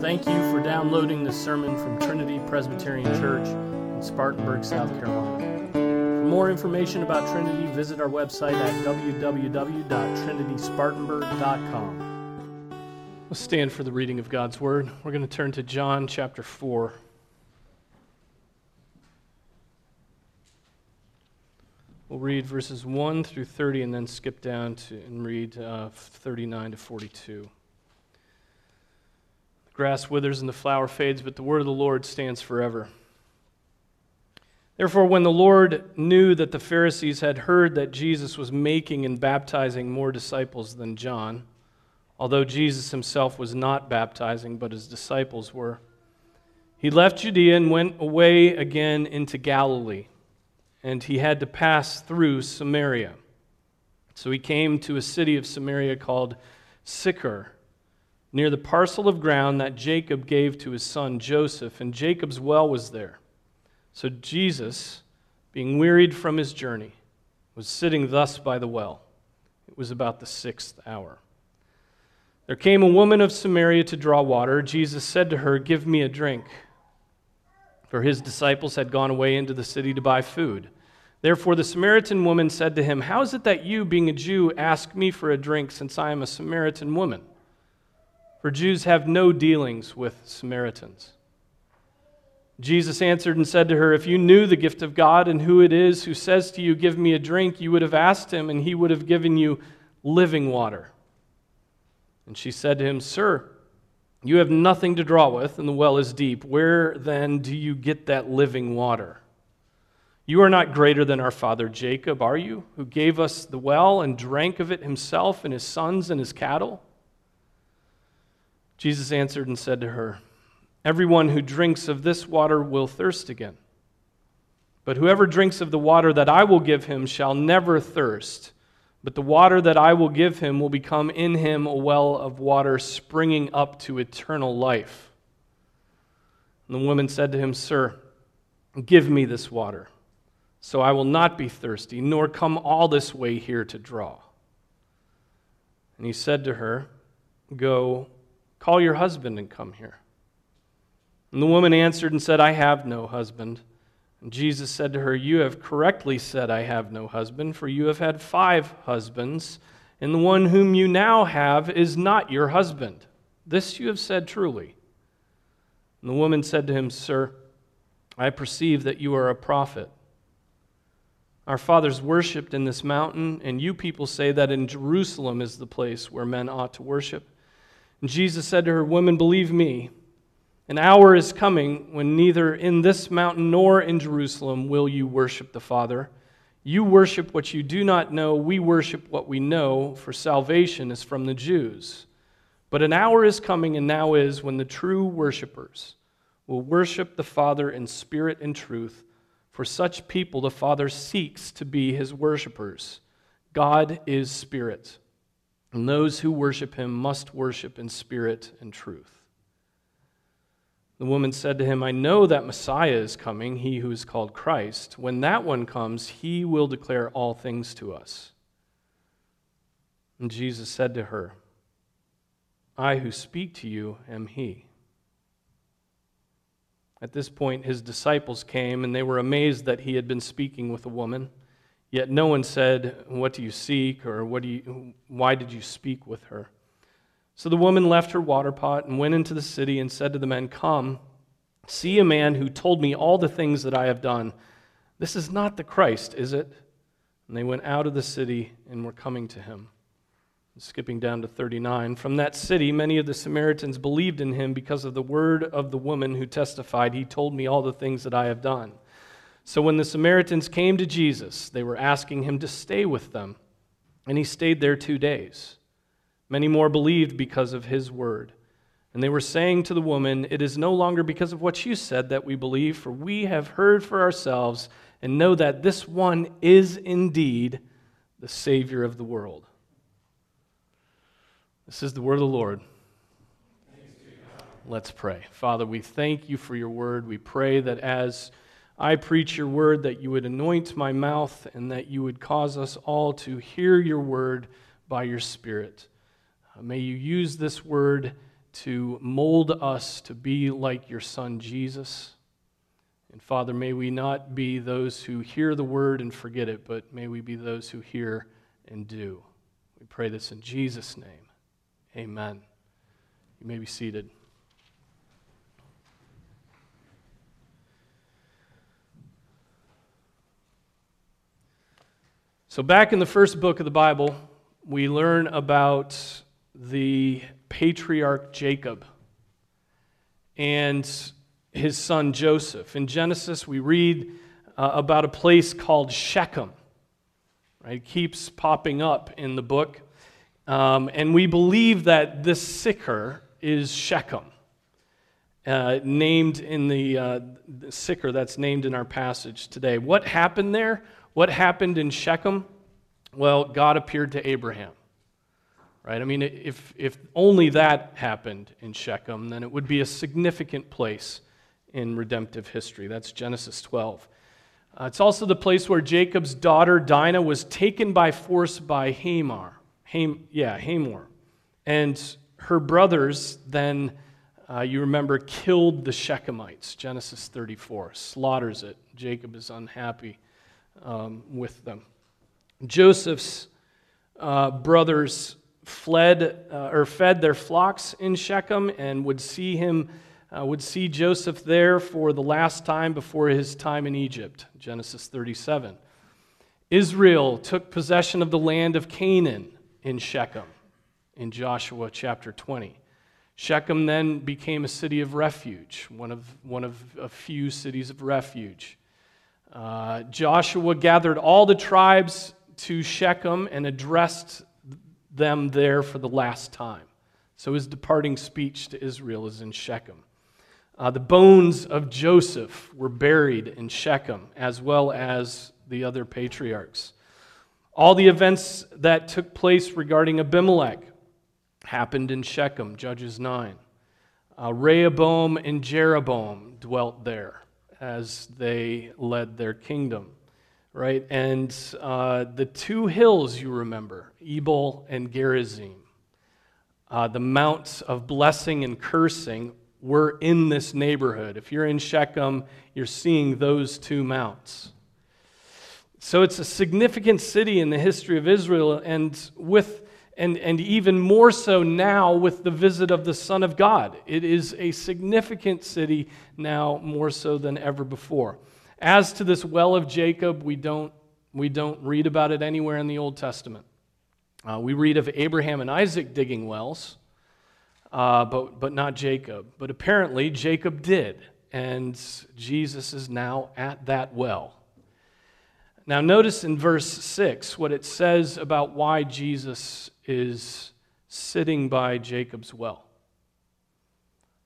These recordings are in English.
Thank you for downloading this sermon from Trinity Presbyterian Church in Spartanburg, South Carolina. For more information about Trinity, visit our website at www.trinityspartanburg.com. Let's stand for the reading of God's Word. We're going to turn to John chapter 4. We'll read verses 1 through 30 and then skip down to and read uh, 39 to 42. Grass withers and the flower fades, but the word of the Lord stands forever. Therefore, when the Lord knew that the Pharisees had heard that Jesus was making and baptizing more disciples than John, although Jesus himself was not baptizing, but his disciples were, he left Judea and went away again into Galilee and he had to pass through Samaria. So he came to a city of Samaria called Sychar, near the parcel of ground that Jacob gave to his son Joseph, and Jacob's well was there. So Jesus, being wearied from his journey, was sitting thus by the well. It was about the sixth hour. There came a woman of Samaria to draw water. Jesus said to her, Give me a drink for his disciples had gone away into the city to buy food. Therefore, the Samaritan woman said to him, How is it that you, being a Jew, ask me for a drink since I am a Samaritan woman? For Jews have no dealings with Samaritans. Jesus answered and said to her, If you knew the gift of God and who it is who says to you, Give me a drink, you would have asked him, and he would have given you living water. And she said to him, Sir, you have nothing to draw with, and the well is deep. Where then do you get that living water? You are not greater than our father Jacob, are you, who gave us the well and drank of it himself and his sons and his cattle? Jesus answered and said to her, Everyone who drinks of this water will thirst again. But whoever drinks of the water that I will give him shall never thirst. But the water that I will give him will become in him a well of water springing up to eternal life. And the woman said to him, Sir, give me this water, so I will not be thirsty, nor come all this way here to draw. And he said to her, Go, call your husband and come here. And the woman answered and said, I have no husband. And Jesus said to her, You have correctly said, I have no husband, for you have had five husbands, and the one whom you now have is not your husband. This you have said truly. And the woman said to him, Sir, I perceive that you are a prophet. Our fathers worshipped in this mountain, and you people say that in Jerusalem is the place where men ought to worship. And Jesus said to her, Woman, believe me. An hour is coming when neither in this mountain nor in Jerusalem will you worship the Father. You worship what you do not know, we worship what we know, for salvation is from the Jews. But an hour is coming, and now is, when the true worshippers will worship the Father in spirit and truth. For such people, the Father seeks to be his worshippers. God is spirit, and those who worship him must worship in spirit and truth. The woman said to him, I know that Messiah is coming, he who is called Christ. When that one comes, he will declare all things to us. And Jesus said to her, I who speak to you am he. At this point, his disciples came, and they were amazed that he had been speaking with a woman. Yet no one said, What do you seek? or what do you, Why did you speak with her? So the woman left her water pot and went into the city and said to the men, Come, see a man who told me all the things that I have done. This is not the Christ, is it? And they went out of the city and were coming to him. Skipping down to 39. From that city, many of the Samaritans believed in him because of the word of the woman who testified, He told me all the things that I have done. So when the Samaritans came to Jesus, they were asking him to stay with them. And he stayed there two days. Many more believed because of his word. And they were saying to the woman, It is no longer because of what you said that we believe, for we have heard for ourselves and know that this one is indeed the Savior of the world. This is the word of the Lord. Let's pray. Father, we thank you for your word. We pray that as I preach your word, that you would anoint my mouth and that you would cause us all to hear your word by your Spirit. Uh, may you use this word to mold us to be like your Son, Jesus. And Father, may we not be those who hear the word and forget it, but may we be those who hear and do. We pray this in Jesus' name. Amen. You may be seated. So, back in the first book of the Bible, we learn about the patriarch Jacob and his son Joseph. In Genesis, we read uh, about a place called Shechem. Right? It keeps popping up in the book. Um, and we believe that this Sychar is Shechem, uh, named in the, uh, the Sychar that's named in our passage today. What happened there? What happened in Shechem? Well, God appeared to Abraham. Right? I mean, if, if only that happened in Shechem, then it would be a significant place in redemptive history. That's Genesis 12. Uh, it's also the place where Jacob's daughter Dinah was taken by force by Hamor. Ham, yeah, Hamor. And her brothers then, uh, you remember, killed the Shechemites. Genesis 34 slaughters it. Jacob is unhappy um, with them. Joseph's uh, brothers fled uh, or fed their flocks in Shechem and would see him uh, would see Joseph there for the last time before his time in Egypt. Genesis 37. Israel took possession of the land of Canaan in Shechem in Joshua chapter 20. Shechem then became a city of refuge, one of, one of a few cities of refuge. Uh, Joshua gathered all the tribes to Shechem and addressed them there for the last time. So his departing speech to Israel is in Shechem. Uh, the bones of Joseph were buried in Shechem, as well as the other patriarchs. All the events that took place regarding Abimelech happened in Shechem, Judges 9. Uh, Rehoboam and Jeroboam dwelt there as they led their kingdom right? And uh, the two hills you remember, Ebal and Gerizim, uh, the mounts of blessing and cursing were in this neighborhood. If you're in Shechem, you're seeing those two mounts. So it's a significant city in the history of Israel, and with and, and even more so now with the visit of the Son of God. It is a significant city now, more so than ever before. As to this well of Jacob, we don't, we don't read about it anywhere in the Old Testament. Uh, we read of Abraham and Isaac digging wells, uh, but, but not Jacob. But apparently, Jacob did, and Jesus is now at that well. Now, notice in verse 6 what it says about why Jesus is sitting by Jacob's well.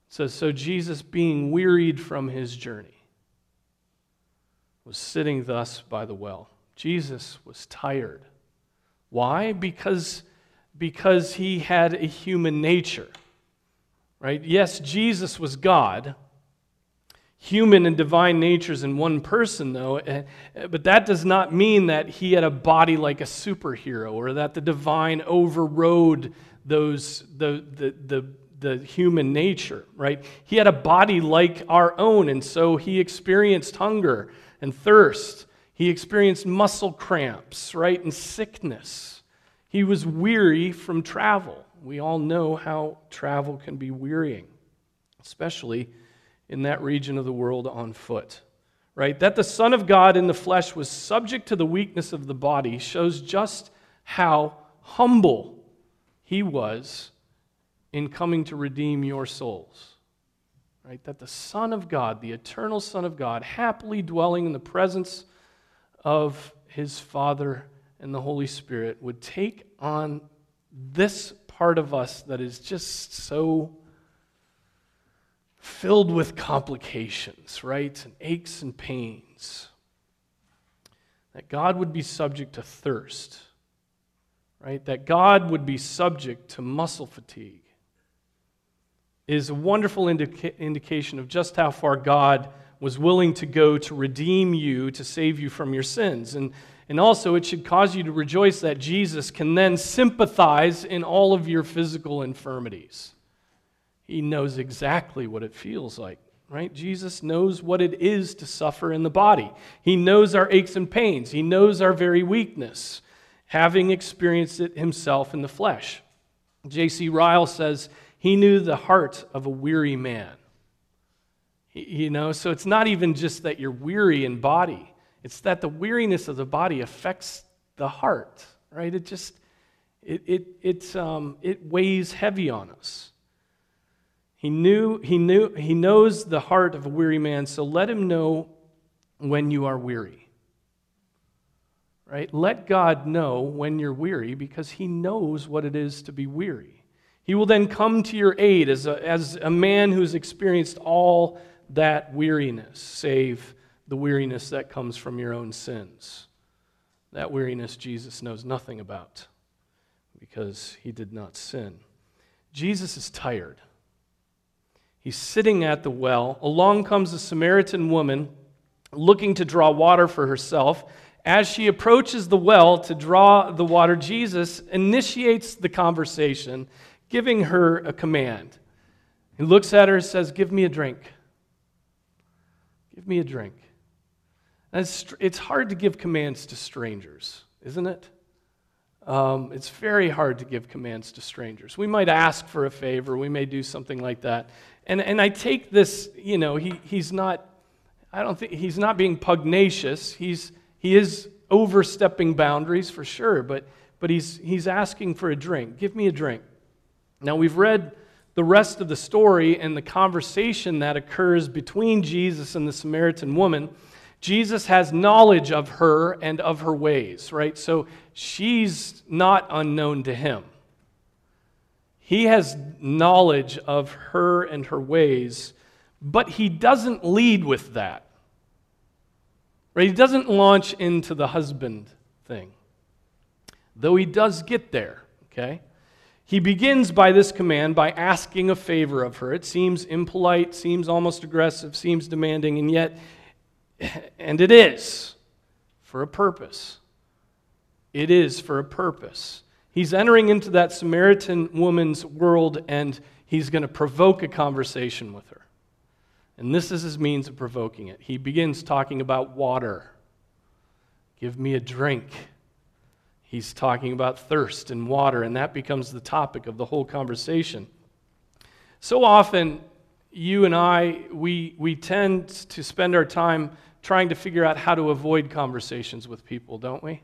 It says, So Jesus, being wearied from his journey, was sitting thus by the well. Jesus was tired. Why? Because, because he had a human nature. Right? Yes, Jesus was God. Human and divine natures in one person, though, eh, eh, but that does not mean that he had a body like a superhero or that the divine overrode those, the, the, the, the human nature, right? He had a body like our own, and so he experienced hunger and thirst. He experienced muscle cramps, right, and sickness. He was weary from travel. We all know how travel can be wearying, especially in that region of the world on foot. Right? That the Son of God in the flesh was subject to the weakness of the body shows just how humble he was in coming to redeem your souls right? That the Son of God, the eternal Son of God, happily dwelling in the presence of his Father and the Holy Spirit, would take on this part of us that is just so filled with complications, right? And aches and pains. That God would be subject to thirst, right? That God would be subject to muscle fatigue is a wonderful indica- indication of just how far God was willing to go to redeem you, to save you from your sins. And, and also, it should cause you to rejoice that Jesus can then sympathize in all of your physical infirmities. He knows exactly what it feels like, right? Jesus knows what it is to suffer in the body. He knows our aches and pains. He knows our very weakness, having experienced it himself in the flesh. J.C. Ryle says, He knew the heart of a weary man. You know, so it's not even just that you're weary in body, it's that the weariness of the body affects the heart, right? It just, it, it, it, um, it weighs heavy on us. He knew, he knew, he knows the heart of a weary man, so let him know when you are weary. Right? Let God know when you're weary because he knows what it is to be weary. He will then come to your aid as a, as a man who's experienced all that weariness, save the weariness that comes from your own sins. That weariness Jesus knows nothing about because he did not sin. Jesus is tired. He's sitting at the well. Along comes a Samaritan woman looking to draw water for herself. As she approaches the well to draw the water, Jesus initiates the conversation, giving her a command. He looks at her and says, Give me a drink. Give me a drink. It's, it's hard to give commands to strangers, isn't it? Um, it's very hard to give commands to strangers. We might ask for a favor, we may do something like that. And, and I take this, you know, he, he's not, I don't think, he's not being pugnacious. He's, he is overstepping boundaries for sure, but, but he's, he's asking for a drink. Give me a drink. Now, we've read the rest of the story and the conversation that occurs between Jesus and the Samaritan woman, Jesus has knowledge of her and of her ways, right? So she's not unknown to him. He has knowledge of her and her ways, but he doesn't lead with that. Right? He doesn't launch into the husband thing, though he does get there, okay? He begins by this command by asking a favor of her. It seems impolite, seems almost aggressive, seems demanding, and yet, and it is for a purpose. It is for a purpose. He's entering into that Samaritan woman's world and he's going to provoke a conversation with her. And this is his means of provoking it. He begins talking about water. Give me a drink. He's talking about thirst and water, and that becomes the topic of the whole conversation. So often, you and I, we, we tend to spend our time trying to figure out how to avoid conversations with people, don't we?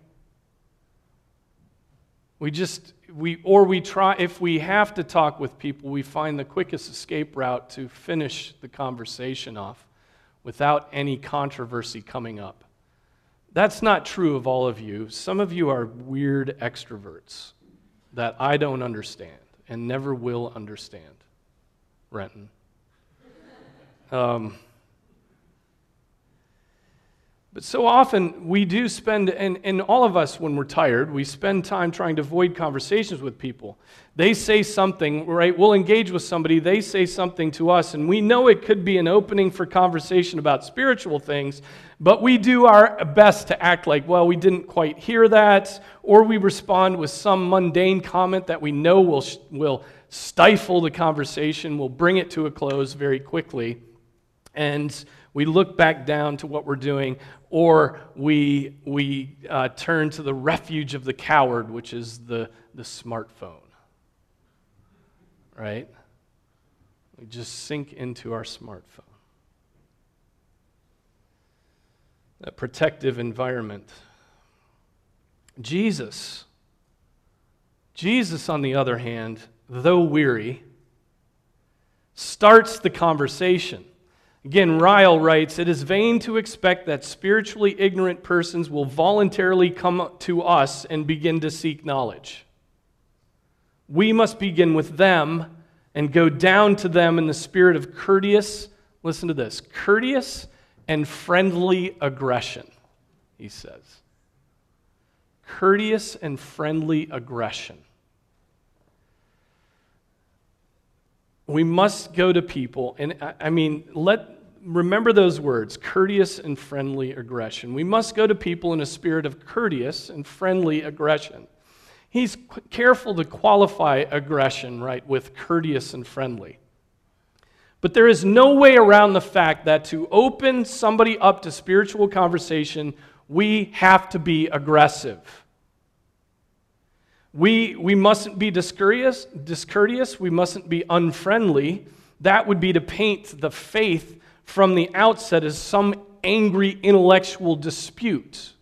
We just, we, or we try, if we have to talk with people, we find the quickest escape route to finish the conversation off without any controversy coming up. That's not true of all of you. Some of you are weird extroverts that I don't understand and never will understand. Renton. Um, but so often we do spend, and, and all of us, when we're tired, we spend time trying to avoid conversations with people. They say something, right? We'll engage with somebody, they say something to us, and we know it could be an opening for conversation about spiritual things, but we do our best to act like, well, we didn't quite hear that, or we respond with some mundane comment that we know will, will stifle the conversation, will bring it to a close very quickly. And we look back down to what we're doing, or we, we uh, turn to the refuge of the coward, which is the, the smartphone. Right? We just sink into our smartphone. That protective environment. Jesus, Jesus, on the other hand, though weary, starts the conversation. Again, Ryle writes It is vain to expect that spiritually ignorant persons will voluntarily come to us and begin to seek knowledge. We must begin with them and go down to them in the spirit of courteous, listen to this, courteous and friendly aggression, he says. Courteous and friendly aggression. We must go to people, and I mean, let remember those words courteous and friendly aggression. We must go to people in a spirit of courteous and friendly aggression. He's careful to qualify aggression, right, with courteous and friendly. But there is no way around the fact that to open somebody up to spiritual conversation, we have to be aggressive. We, we mustn't be discourteous, discourteous, we mustn't be unfriendly. That would be to paint the faith from the outset as some angry intellectual dispute,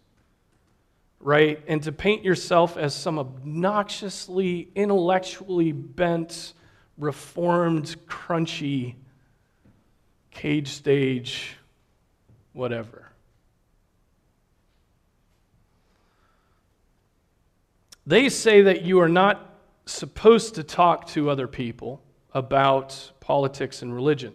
right? And to paint yourself as some obnoxiously, intellectually bent, reformed, crunchy, cage stage, whatever. They say that you are not supposed to talk to other people about politics and religion.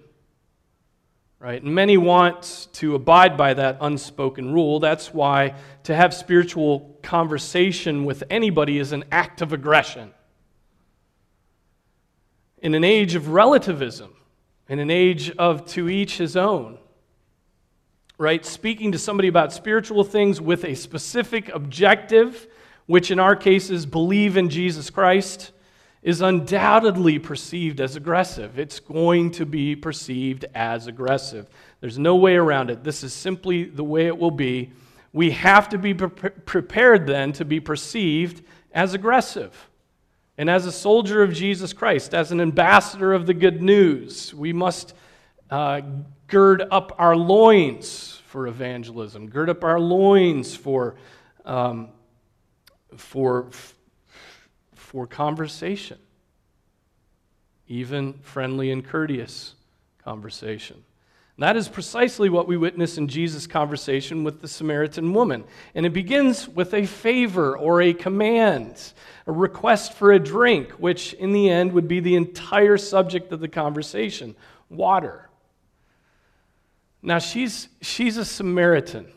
Right? And many want to abide by that unspoken rule. That's why to have spiritual conversation with anybody is an act of aggression. In an age of relativism, in an age of to each his own, right? Speaking to somebody about spiritual things with a specific objective which in our cases believe in Jesus Christ, is undoubtedly perceived as aggressive. It's going to be perceived as aggressive. There's no way around it. This is simply the way it will be. We have to be pre- prepared then to be perceived as aggressive. And as a soldier of Jesus Christ, as an ambassador of the good news, we must uh, gird up our loins for evangelism, gird up our loins for um, for, for conversation, even friendly and courteous conversation. And that is precisely what we witness in Jesus' conversation with the Samaritan woman. And it begins with a favor or a command, a request for a drink, which in the end would be the entire subject of the conversation water. Now, she's, she's a Samaritan.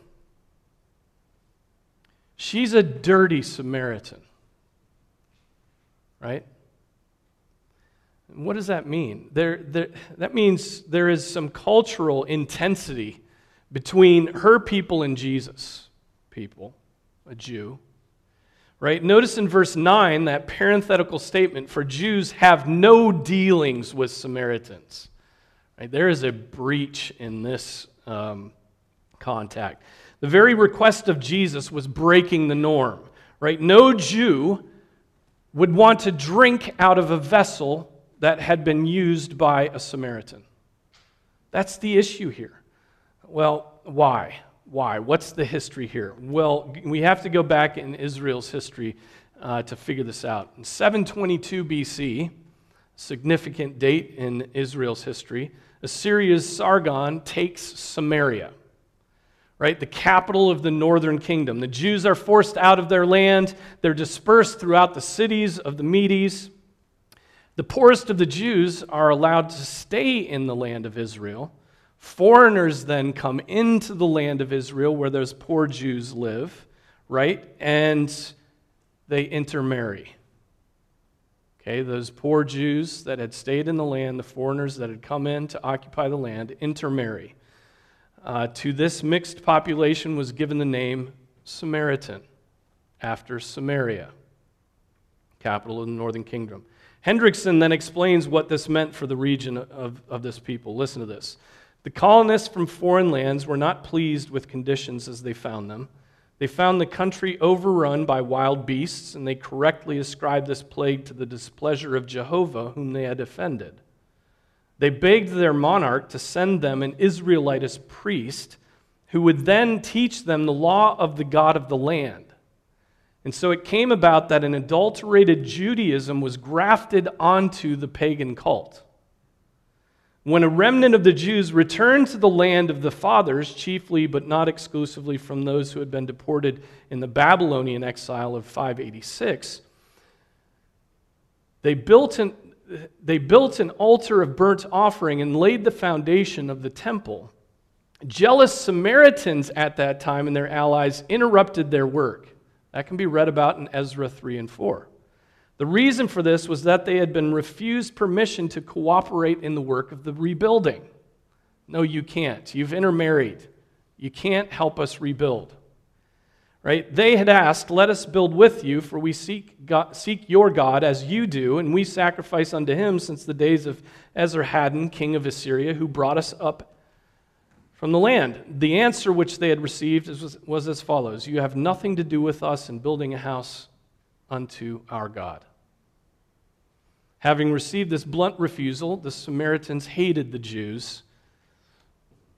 She's a dirty Samaritan. Right? What does that mean? There, there, that means there is some cultural intensity between her people and Jesus' people, a Jew. Right? Notice in verse 9 that parenthetical statement for Jews have no dealings with Samaritans. Right? There is a breach in this um, contact. The very request of Jesus was breaking the norm, right? No Jew would want to drink out of a vessel that had been used by a Samaritan. That's the issue here. Well, why? Why? What's the history here? Well, we have to go back in Israel's history uh, to figure this out. In 722 BC, significant date in Israel's history, Assyria's Sargon takes Samaria right? The capital of the northern kingdom. The Jews are forced out of their land, they're dispersed throughout the cities of the Medes. The poorest of the Jews are allowed to stay in the land of Israel. Foreigners then come into the land of Israel where those poor Jews live, right? And they intermarry. Okay, those poor Jews that had stayed in the land, the foreigners that had come in to occupy the land, intermarry. Uh, to this mixed population was given the name Samaritan, after Samaria, capital of the northern kingdom. Hendriksen then explains what this meant for the region of, of this people. Listen to this. The colonists from foreign lands were not pleased with conditions as they found them. They found the country overrun by wild beasts, and they correctly ascribed this plague to the displeasure of Jehovah, whom they had offended. They begged their monarch to send them an Israelitish priest who would then teach them the law of the God of the land. And so it came about that an adulterated Judaism was grafted onto the pagan cult. When a remnant of the Jews returned to the land of the fathers, chiefly but not exclusively from those who had been deported in the Babylonian exile of 586, they built an, they built an altar of burnt offering and laid the foundation of the temple. Jealous Samaritans at that time and their allies interrupted their work. That can be read about in Ezra 3 and 4. The reason for this was that they had been refused permission to cooperate in the work of the rebuilding. No, you can't. You've intermarried. You can't help us rebuild. Right? They had asked, Let us build with you, for we seek, God, seek your God as you do, and we sacrifice unto him since the days of Esarhaddon, king of Assyria, who brought us up from the land. The answer which they had received was, was as follows You have nothing to do with us in building a house unto our God. Having received this blunt refusal, the Samaritans hated the Jews.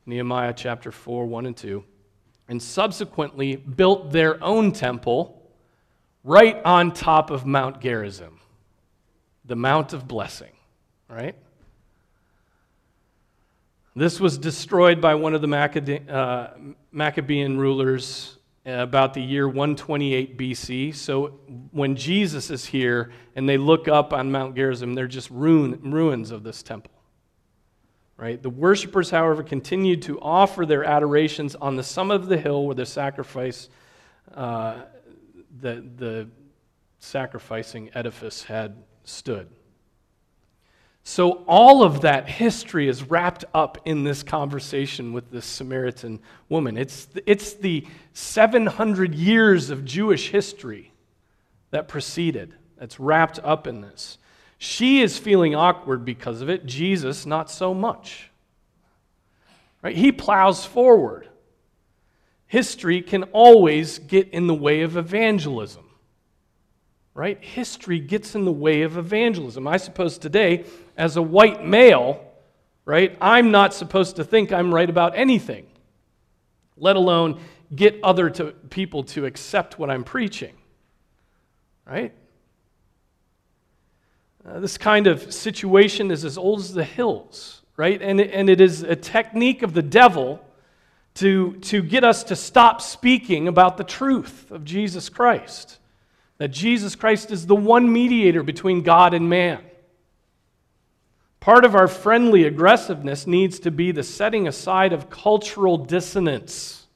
Nehemiah chapter 4, 1 and 2 and subsequently built their own temple right on top of Mount Gerizim, the Mount of Blessing, right? This was destroyed by one of the uh, Maccabean rulers about the year 128 BC. So when Jesus is here and they look up on Mount Gerizim, they're just ruin, ruins of this temple. Right? The worshippers, however, continued to offer their adorations on the summit of the hill where the sacrifice, uh, the, the sacrificing edifice had stood. So, all of that history is wrapped up in this conversation with this Samaritan woman. It's, it's the 700 years of Jewish history that preceded that's wrapped up in this. She is feeling awkward because of it. Jesus, not so much. Right? He plows forward. History can always get in the way of evangelism. Right? History gets in the way of evangelism. I suppose today, as a white male, right, I'm not supposed to think I'm right about anything, let alone get other to, people to accept what I'm preaching. Right? Uh, this kind of situation is as old as the hills, right? And, and it is a technique of the devil to, to get us to stop speaking about the truth of Jesus Christ. That Jesus Christ is the one mediator between God and man. Part of our friendly aggressiveness needs to be the setting aside of cultural dissonance,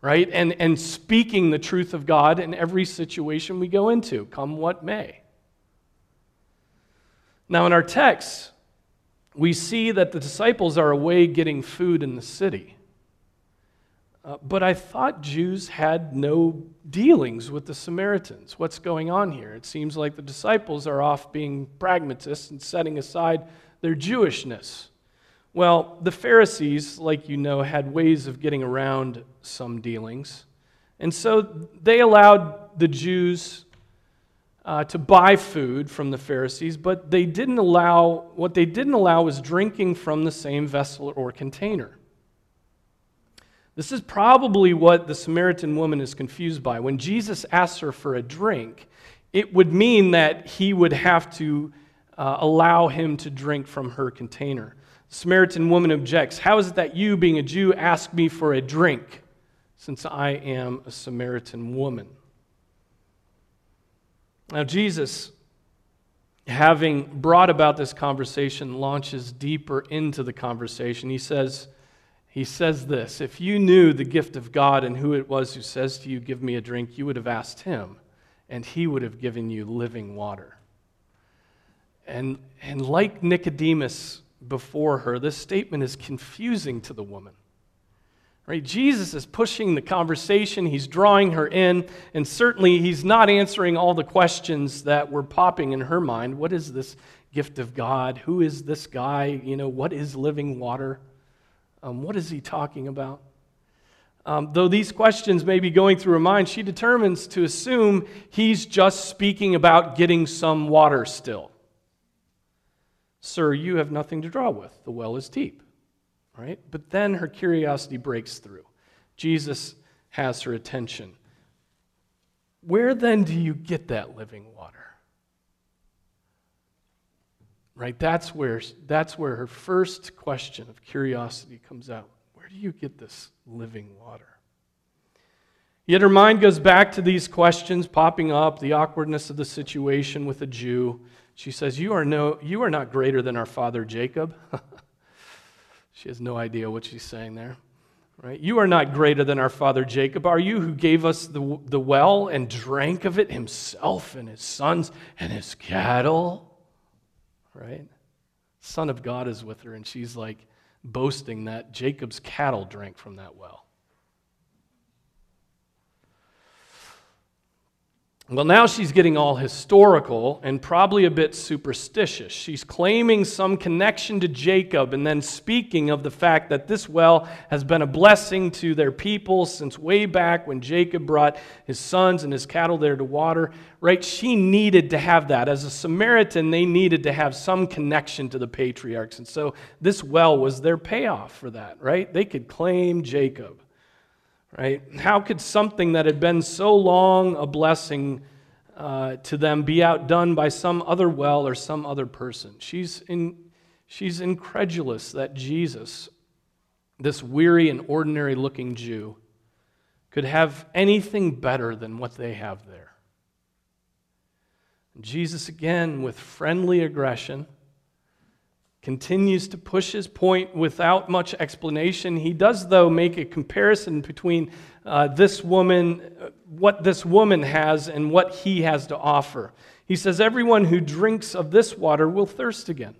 right? And, and speaking the truth of God in every situation we go into, come what may. Now, in our text, we see that the disciples are away getting food in the city. Uh, but I thought Jews had no dealings with the Samaritans. What's going on here? It seems like the disciples are off being pragmatists and setting aside their Jewishness. Well, the Pharisees, like you know, had ways of getting around some dealings. And so they allowed the Jews uh, to buy food from the Pharisees, but they didn't allow, what they didn't allow was drinking from the same vessel or container. This is probably what the Samaritan woman is confused by. When Jesus asks her for a drink, it would mean that he would have to uh, allow him to drink from her container. The Samaritan woman objects How is it that you, being a Jew, ask me for a drink, since I am a Samaritan woman? Now, Jesus, having brought about this conversation, launches deeper into the conversation. He says, he says this If you knew the gift of God and who it was who says to you, Give me a drink, you would have asked him, and he would have given you living water. And, and like Nicodemus before her, this statement is confusing to the woman. Right? Jesus is pushing the conversation, he's drawing her in, and certainly he's not answering all the questions that were popping in her mind. What is this gift of God? Who is this guy? You know, what is living water? Um, what is he talking about? Um, though these questions may be going through her mind, she determines to assume he's just speaking about getting some water still. Sir, you have nothing to draw with. The well is deep right? But then her curiosity breaks through. Jesus has her attention. Where then do you get that living water? Right? That's where, that's where her first question of curiosity comes out. Where do you get this living water? Yet her mind goes back to these questions popping up, the awkwardness of the situation with a Jew. She says, You are, no, you are not greater than our father Jacob. She has no idea what she's saying there. Right? You are not greater than our father Jacob, are you, who gave us the, the well and drank of it himself and his sons and his cattle? Right? Son of God is with her, and she's like boasting that Jacob's cattle drank from that well. Well, now she's getting all historical and probably a bit superstitious. She's claiming some connection to Jacob and then speaking of the fact that this well has been a blessing to their people since way back when Jacob brought his sons and his cattle there to water. Right? She needed to have that. As a Samaritan, they needed to have some connection to the patriarchs. And so this well was their payoff for that, right? They could claim Jacob right? How could something that had been so long a blessing uh, to them be outdone by some other well or some other person? She's, in, she's incredulous that Jesus, this weary and ordinary looking Jew, could have anything better than what they have there. Jesus, again, with friendly aggression, continues to push his point without much explanation. He does, though, make a comparison between uh, this woman, uh, what this woman has, and what he has to offer. He says, Everyone who drinks of this water will thirst again.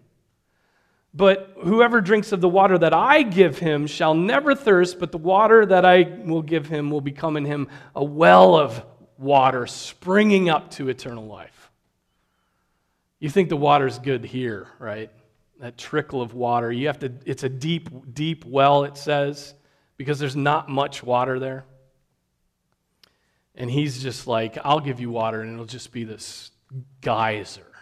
But whoever drinks of the water that I give him shall never thirst, but the water that I will give him will become in him a well of water springing up to eternal life. You think the water's good here, right? That trickle of water. You have to, it's a deep, deep well, it says, because there's not much water there. And he's just like, I'll give you water, and it'll just be this geyser.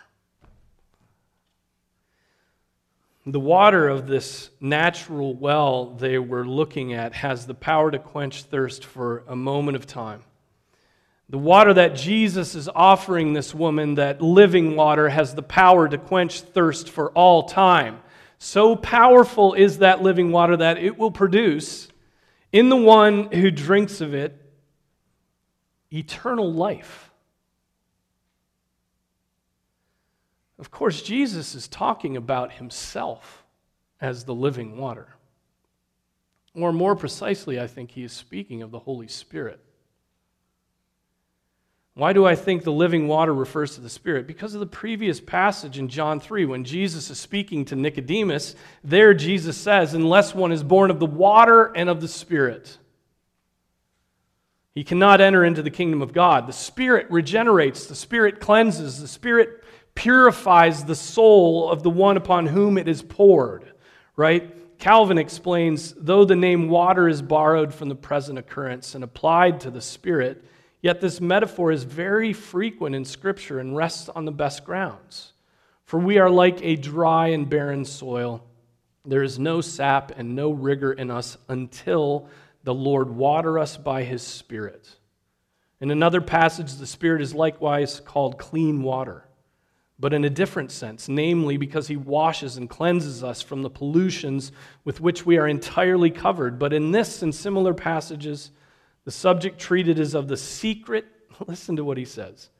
The water of this natural well they were looking at has the power to quench thirst for a moment of time. The water that Jesus is offering this woman, that living water, has the power to quench thirst for all time. So powerful is that living water that it will produce in the one who drinks of it eternal life. Of course, Jesus is talking about himself as the living water. Or more precisely, I think he is speaking of the Holy Spirit. Why do I think the living water refers to the Spirit? Because of the previous passage in John 3, when Jesus is speaking to Nicodemus, there Jesus says, Unless one is born of the water and of the Spirit, he cannot enter into the kingdom of God. The Spirit regenerates, the Spirit cleanses, the Spirit purifies the soul of the one upon whom it is poured, right? Calvin explains though the name water is borrowed from the present occurrence and applied to the Spirit, Yet this metaphor is very frequent in Scripture and rests on the best grounds. For we are like a dry and barren soil. There is no sap and no rigor in us until the Lord water us by his Spirit. In another passage, the Spirit is likewise called clean water, but in a different sense, namely because he washes and cleanses us from the pollutions with which we are entirely covered. But in this and similar passages, the subject treated is of the secret, listen to what he says.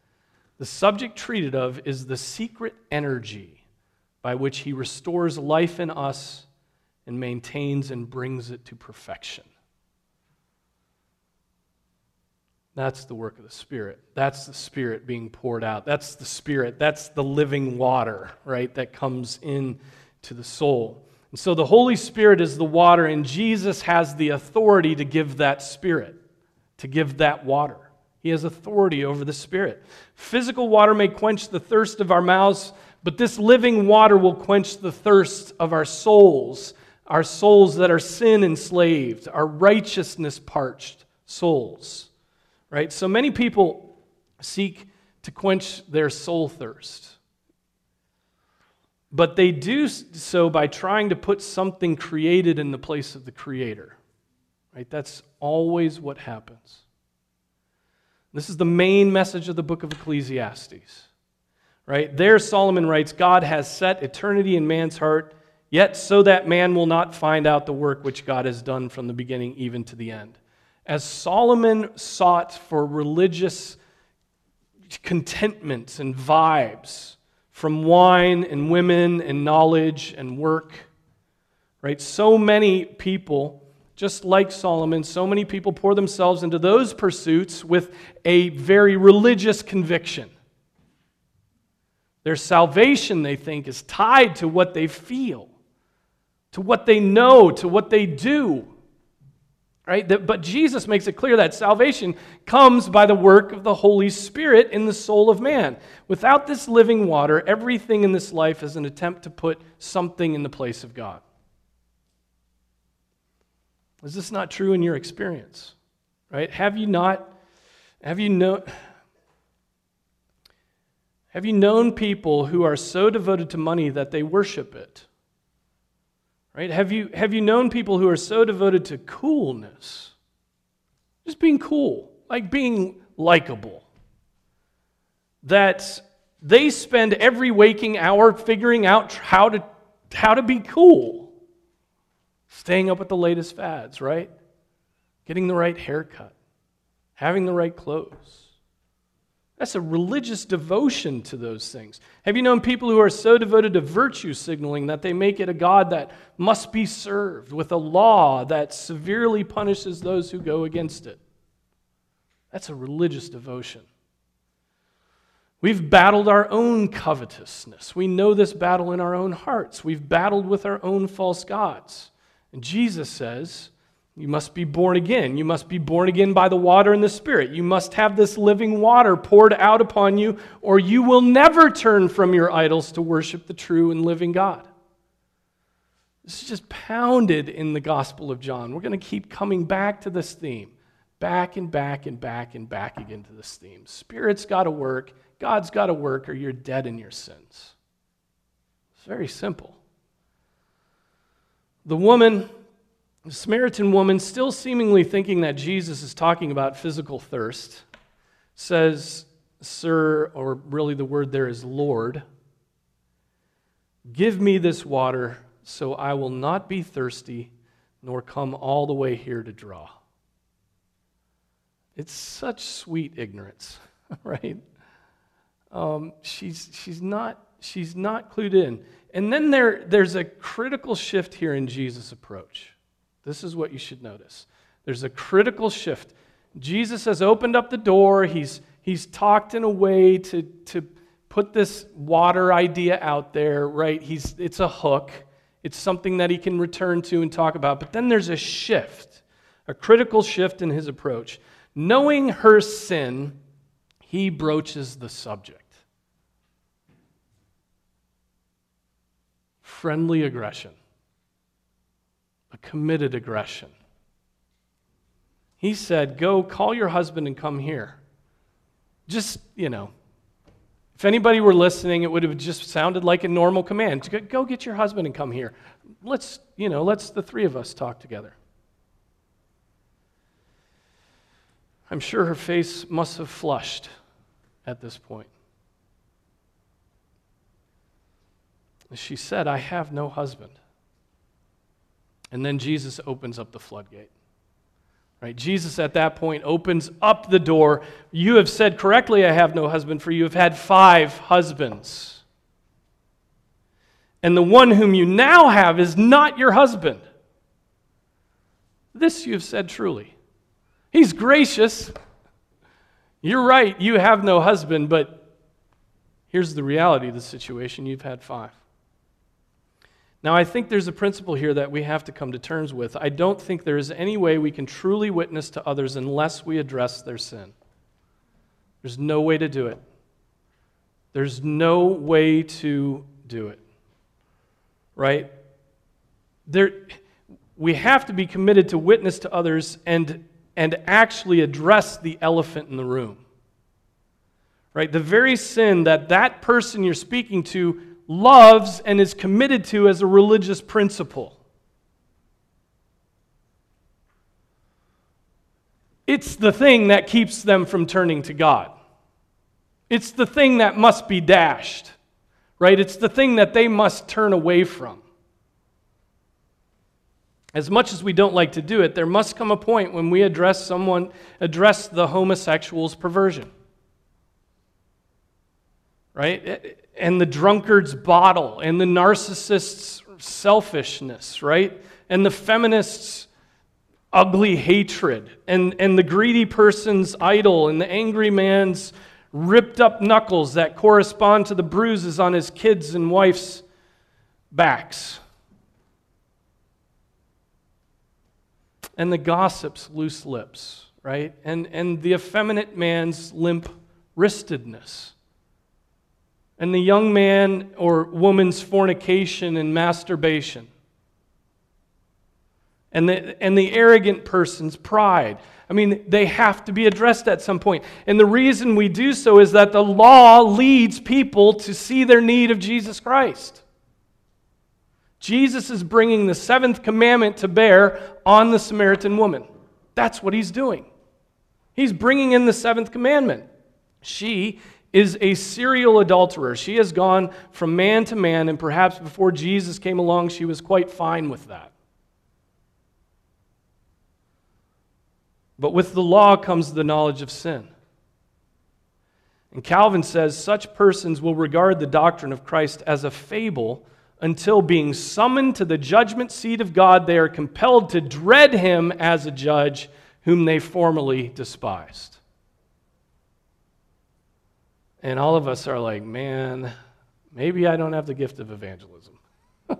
The subject treated of is the secret energy by which he restores life in us and maintains and brings it to perfection. That's the work of the Spirit. That's the Spirit being poured out. That's the Spirit. That's the living water, right, that comes in to the soul. And so the Holy Spirit is the water, and Jesus has the authority to give that Spirit to give that water. He has authority over the Spirit. Physical water may quench the thirst of our mouths, but this living water will quench the thirst of our souls, our souls that are sin enslaved, our righteousness parched souls. Right? So many people seek to quench their soul thirst. But they do so by trying to put something created in the place of the Creator. Right? That's always what happens. This is the main message of the book of Ecclesiastes. Right? There, Solomon writes God has set eternity in man's heart, yet so that man will not find out the work which God has done from the beginning even to the end. As Solomon sought for religious contentments and vibes from wine and women and knowledge and work, right? So many people just like Solomon, so many people pour themselves into those pursuits with a very religious conviction. Their salvation, they think, is tied to what they feel, to what they know, to what they do. Right? But Jesus makes it clear that salvation comes by the work of the Holy Spirit in the soul of man. Without this living water, everything in this life is an attempt to put something in the place of God. Is this not true in your experience? Right? Have you not have you known have you known people who are so devoted to money that they worship it? Right? Have you, have you known people who are so devoted to coolness? Just being cool, like being likable, that they spend every waking hour figuring out how to, how to be cool, staying up with the latest fads, right? Getting the right haircut, having the right clothes. That's a religious devotion to those things. Have you known people who are so devoted to virtue signaling that they make it a God that must be served with a law that severely punishes those who go against it? That's a religious devotion. We've battled our own covetousness. We know this battle in our own hearts. We've battled with our own false gods. And Jesus says, you must be born again. You must be born again by the water and the Spirit. You must have this living water poured out upon you, or you will never turn from your idols to worship the true and living God. This is just pounded in the Gospel of John. We're going to keep coming back to this theme, back and back and back and back again to this theme. Spirit's got to work, God's got to work, or you're dead in your sins. It's very simple. The woman the Samaritan woman, still seemingly thinking that Jesus is talking about physical thirst, says, Sir, or really the word there is Lord, give me this water so I will not be thirsty nor come all the way here to draw. It's such sweet ignorance, right? Um, she's, she's, not, she's not clued in. And then there, there's a critical shift here in Jesus' approach. This is what you should notice. There's a critical shift. Jesus has opened up the door. He's, he's talked in a way to, to put this water idea out there, right? He's, it's a hook. It's something that he can return to and talk about. But then there's a shift, a critical shift in his approach. Knowing her sin, he broaches the subject. Friendly aggression a committed aggression. He said, Go call your husband and come here. Just, you know, if anybody were listening, it would have just sounded like a normal command. Go get your husband and come here. Let's, you know, let's the three of us talk together. I'm sure her face must have flushed at this point. She said, I have no husband. And then Jesus opens up the floodgate. Right? Jesus at that point opens up the door. You have said correctly, I have no husband, for you have had five husbands. And the one whom you now have is not your husband. This you have said truly. He's gracious. You're right, you have no husband, but here's the reality of the situation you've had five. Now, I think there's a principle here that we have to come to terms with. I don't think there is any way we can truly witness to others unless we address their sin. There's no way to do it. There's no way to do it. Right? There, we have to be committed to witness to others and, and actually address the elephant in the room. Right? The very sin that that person you're speaking to loves and is committed to as a religious principle. It's the thing that keeps them from turning to God. It's the thing that must be dashed, right? It's the thing that they must turn away from. As much as we don't like to do it, there must come a point when we address someone, address the homosexual's perversion. Right? and the drunkard's bottle and the narcissist's selfishness, right? And the feminist's ugly hatred and, and the greedy person's idol and the angry man's ripped up knuckles that correspond to the bruises on his kids' and wife's backs. and the gossip's loose lips, right? And, and the effeminate man's limp wristedness. And the young man or woman's fornication and masturbation. And the, and the arrogant person's pride. I mean, they have to be addressed at some point. And the reason we do so is that the law leads people to see their need of Jesus Christ. Jesus is bringing the seventh commandment to bear on the Samaritan woman. That's what he's doing. He's bringing in the seventh commandment. She is a serial adulterer. She has gone from man to man, and perhaps before Jesus came along, she was quite fine with that. But with the law comes the knowledge of sin. And Calvin says such persons will regard the doctrine of Christ as a fable until being summoned to the judgment seat of God, they are compelled to dread him as a judge whom they formerly despised. And all of us are like, man, maybe I don't have the gift of evangelism.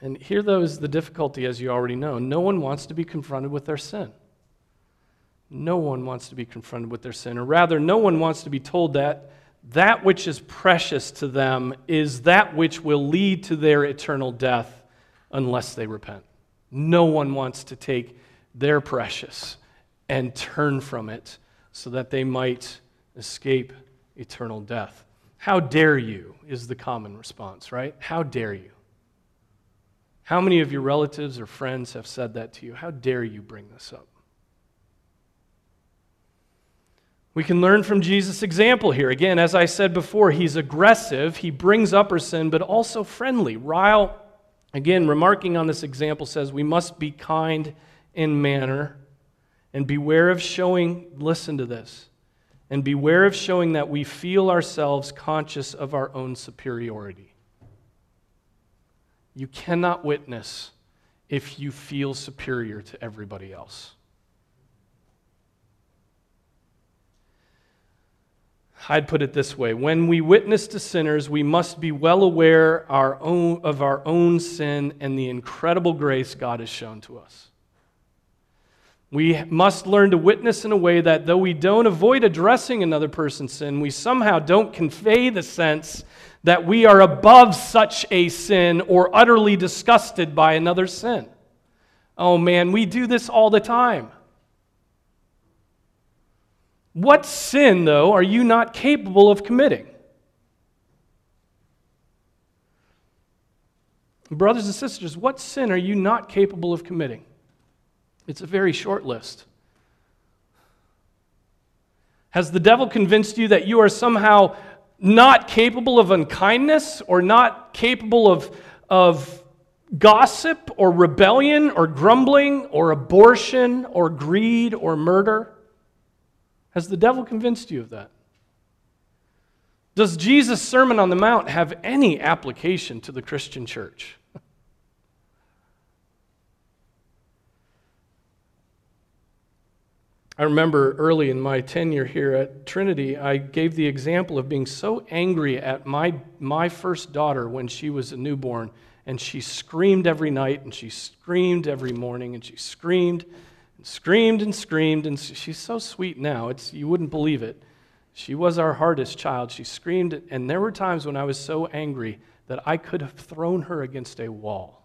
And here, though, is the difficulty, as you already know. No one wants to be confronted with their sin. No one wants to be confronted with their sin. Or rather, no one wants to be told that that which is precious to them is that which will lead to their eternal death unless they repent. No one wants to take their precious and turn from it so that they might escape eternal death. How dare you, is the common response, right? How dare you? How many of your relatives or friends have said that to you? How dare you bring this up? We can learn from Jesus' example here. Again, as I said before, he's aggressive, he brings up our sin, but also friendly. Ryle, again, remarking on this example, says we must be kind in manner and beware of showing, listen to this, and beware of showing that we feel ourselves conscious of our own superiority. You cannot witness if you feel superior to everybody else. I'd put it this way when we witness to sinners, we must be well aware our own, of our own sin and the incredible grace God has shown to us. We must learn to witness in a way that though we don't avoid addressing another person's sin, we somehow don't convey the sense that we are above such a sin or utterly disgusted by another sin. Oh man, we do this all the time. What sin, though, are you not capable of committing? Brothers and sisters, what sin are you not capable of committing? It's a very short list. Has the devil convinced you that you are somehow not capable of unkindness or not capable of, of gossip or rebellion or grumbling or abortion or greed or murder? Has the devil convinced you of that? Does Jesus' Sermon on the Mount have any application to the Christian church? I remember early in my tenure here at Trinity, I gave the example of being so angry at my, my first daughter when she was a newborn, and she screamed every night, and she screamed every morning, and she screamed and screamed and screamed, and she's so sweet now, it's, you wouldn't believe it. She was our hardest child. She screamed, and there were times when I was so angry that I could have thrown her against a wall.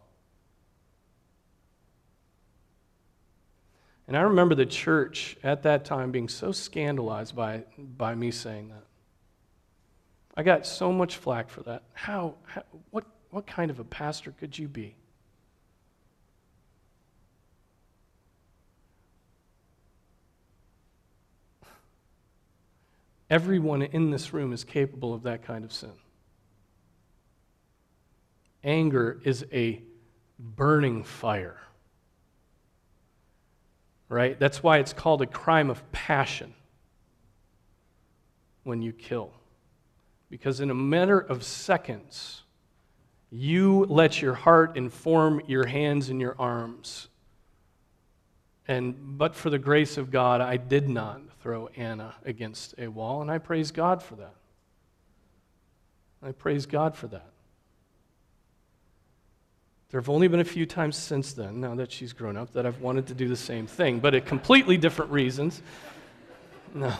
And I remember the church at that time being so scandalized by, by me saying that. I got so much flack for that. How, how what, what kind of a pastor could you be? Everyone in this room is capable of that kind of sin. Anger is a burning fire right? That's why it's called a crime of passion when you kill. Because in a matter of seconds, you let your heart inform your hands and your arms. And but for the grace of God, I did not throw Anna against a wall, and I praise God for that. I praise God for that. There have only been a few times since then, now that she's grown up, that I've wanted to do the same thing, but at completely different reasons. No.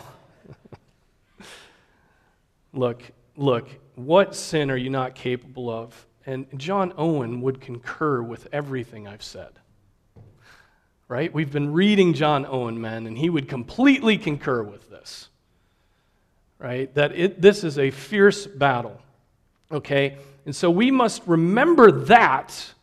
look, look, what sin are you not capable of? And John Owen would concur with everything I've said. Right? We've been reading John Owen, men, and he would completely concur with this. Right? That it, this is a fierce battle. Okay? And so we must remember that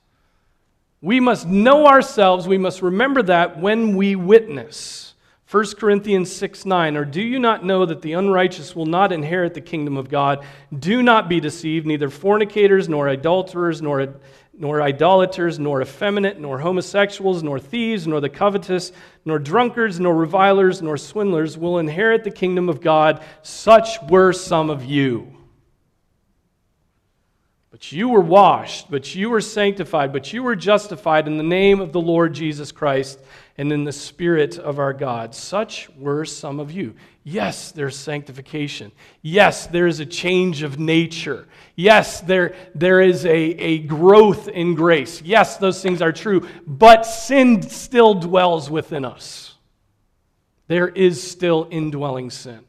we must know ourselves. We must remember that when we witness. 1 Corinthians 6 9, or do you not know that the unrighteous will not inherit the kingdom of God? Do not be deceived, neither fornicators, nor adulterers, nor, nor idolaters, nor effeminate, nor homosexuals, nor thieves, nor the covetous, nor drunkards, nor revilers, nor swindlers will inherit the kingdom of God. Such were some of you. But you were washed, but you were sanctified, but you were justified in the name of the Lord Jesus Christ and in the Spirit of our God. Such were some of you. Yes, there's sanctification. Yes, there is a change of nature. Yes, there, there is a, a growth in grace. Yes, those things are true, but sin still dwells within us. There is still indwelling sin.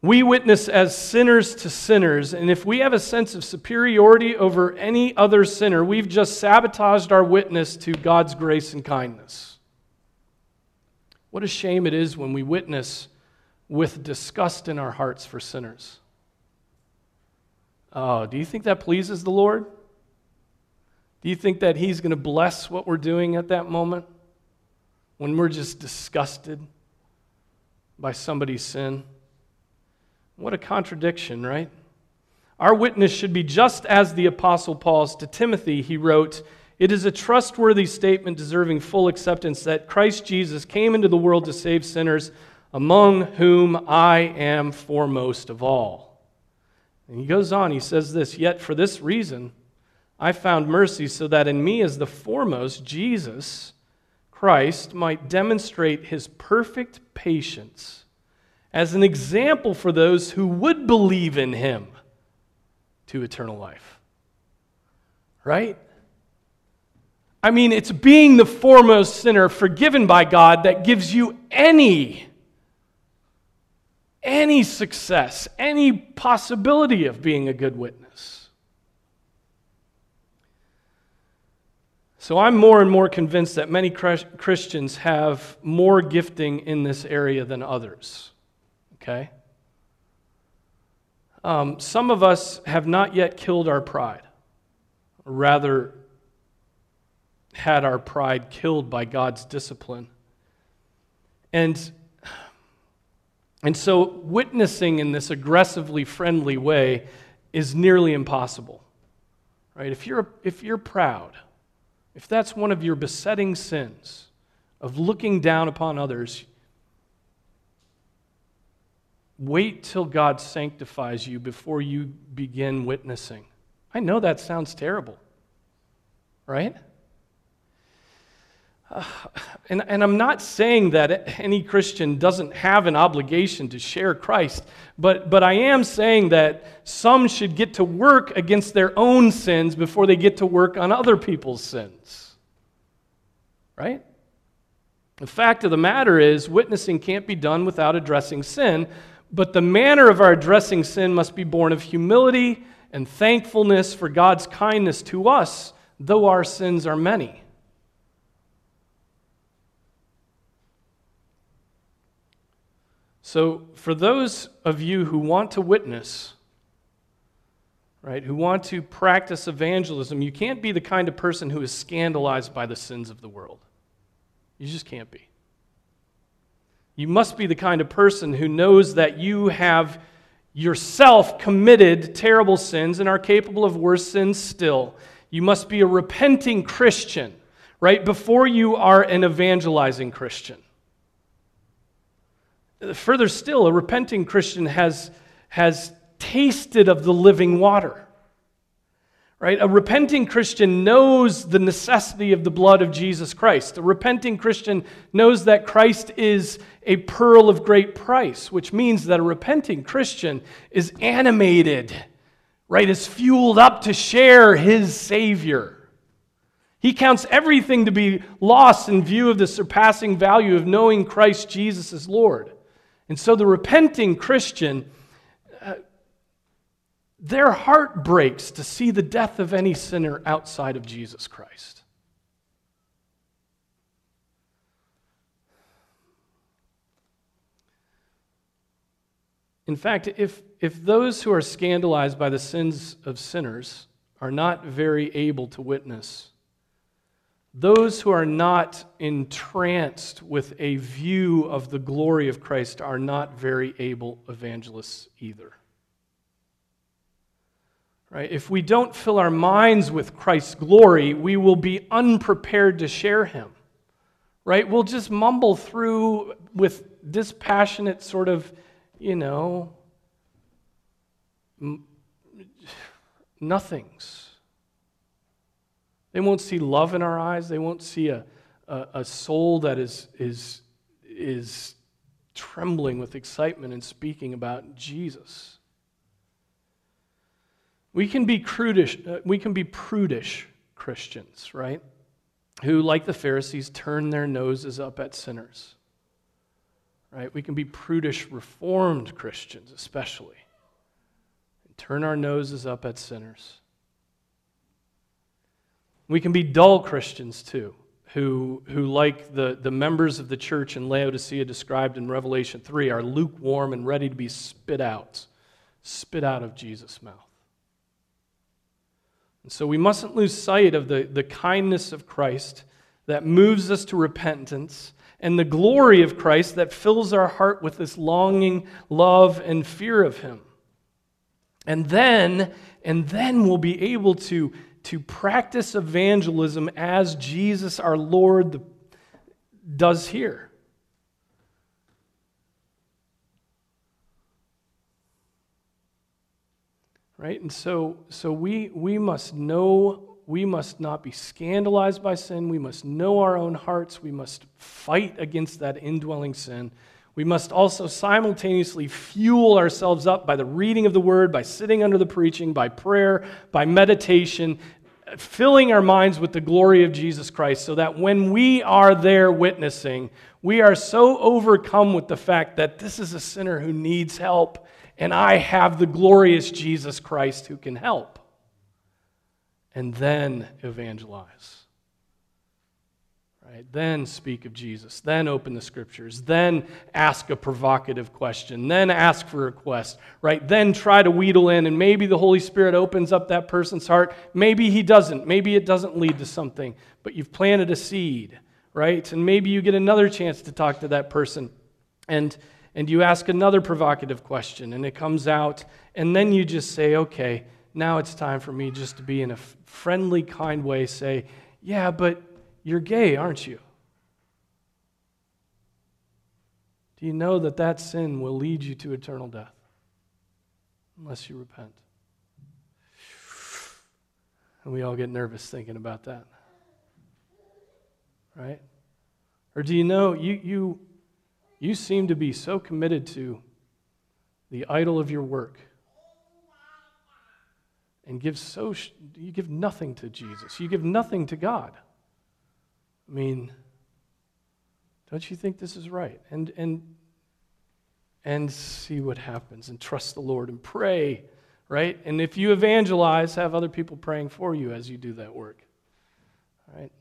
We witness as sinners to sinners, and if we have a sense of superiority over any other sinner, we've just sabotaged our witness to God's grace and kindness. What a shame it is when we witness with disgust in our hearts for sinners. Oh, do you think that pleases the Lord? Do you think that He's going to bless what we're doing at that moment when we're just disgusted by somebody's sin? What a contradiction, right? Our witness should be just as the Apostle Paul's. To Timothy, he wrote, It is a trustworthy statement deserving full acceptance that Christ Jesus came into the world to save sinners, among whom I am foremost of all. And he goes on, he says this Yet for this reason, I found mercy so that in me, as the foremost, Jesus Christ might demonstrate his perfect patience as an example for those who would believe in him to eternal life. Right? I mean, it's being the foremost sinner forgiven by God that gives you any any success, any possibility of being a good witness. So I'm more and more convinced that many Christians have more gifting in this area than others okay? Um, some of us have not yet killed our pride, rather, had our pride killed by God's discipline. And, and so, witnessing in this aggressively friendly way is nearly impossible. Right? If you're, if you're proud, if that's one of your besetting sins of looking down upon others, Wait till God sanctifies you before you begin witnessing. I know that sounds terrible, right? Uh, and, and I'm not saying that any Christian doesn't have an obligation to share Christ, but, but I am saying that some should get to work against their own sins before they get to work on other people's sins. Right? The fact of the matter is, witnessing can't be done without addressing sin, but the manner of our addressing sin must be born of humility and thankfulness for God's kindness to us, though our sins are many. So, for those of you who want to witness, right, who want to practice evangelism, you can't be the kind of person who is scandalized by the sins of the world. You just can't be. You must be the kind of person who knows that you have yourself committed terrible sins and are capable of worse sins still. You must be a repenting Christian, right? Before you are an evangelizing Christian. Further still, a repenting Christian has, has tasted of the living water Right? A repenting Christian knows the necessity of the blood of Jesus Christ. A repenting Christian knows that Christ is a pearl of great price, which means that a repenting Christian is animated, right? Is fueled up to share his Savior. He counts everything to be lost in view of the surpassing value of knowing Christ Jesus as Lord. And so the repenting Christian, their heart breaks to see the death of any sinner outside of Jesus Christ. In fact, if, if those who are scandalized by the sins of sinners are not very able to witness, those who are not entranced with a view of the glory of Christ are not very able evangelists either. Right? If we don't fill our minds with Christ's glory, we will be unprepared to share him. Right? We'll just mumble through with dispassionate sort of, you know, nothings. They won't see love in our eyes. They won't see a, a, a soul that is, is, is trembling with excitement and speaking about Jesus. We can be prudish, uh, we can be prudish Christians, right? Who, like the Pharisees, turn their noses up at sinners. Right? We can be prudish, reformed Christians, especially. And turn our noses up at sinners. We can be dull Christians too, who, who like the, the members of the church in Laodicea described in Revelation 3, are lukewarm and ready to be spit out, spit out of Jesus' mouth. And so we mustn't lose sight of the, the kindness of Christ that moves us to repentance and the glory of Christ that fills our heart with this longing, love, and fear of Him. And then, and then we'll be able to to practice evangelism as Jesus our Lord does here. Right? And so, so we, we must know, we must not be scandalized by sin. We must know our own hearts. We must fight against that indwelling sin. We must also simultaneously fuel ourselves up by the reading of the word, by sitting under the preaching, by prayer, by meditation, filling our minds with the glory of Jesus Christ so that when we are there witnessing, we are so overcome with the fact that this is a sinner who needs help, and I have the glorious Jesus Christ who can help. And then evangelize. Right? Then speak of Jesus. Then open the scriptures. Then ask a provocative question. Then ask for a request. Right? Then try to wheedle in, and maybe the Holy Spirit opens up that person's heart. Maybe he doesn't. Maybe it doesn't lead to something, but you've planted a seed. Right? And maybe you get another chance to talk to that person. And and you ask another provocative question, and it comes out, and then you just say, okay, now it's time for me just to be in a friendly, kind way, say, yeah, but you're gay, aren't you? Do you know that that sin will lead you to eternal death unless you repent? And we all get nervous thinking about that. Right? Or do you know you, you, you seem to be so committed to the idol of your work and give so you give nothing to Jesus. You give nothing to God. I mean, don't you think this is right? And, and, and see what happens and trust the Lord and pray, right? And if you evangelize, have other people praying for you as you do that work. All right?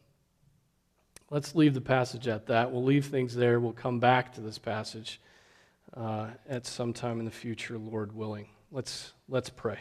Let's leave the passage at that. We'll leave things there. We'll come back to this passage uh, at some time in the future, Lord willing. Let's, let's pray.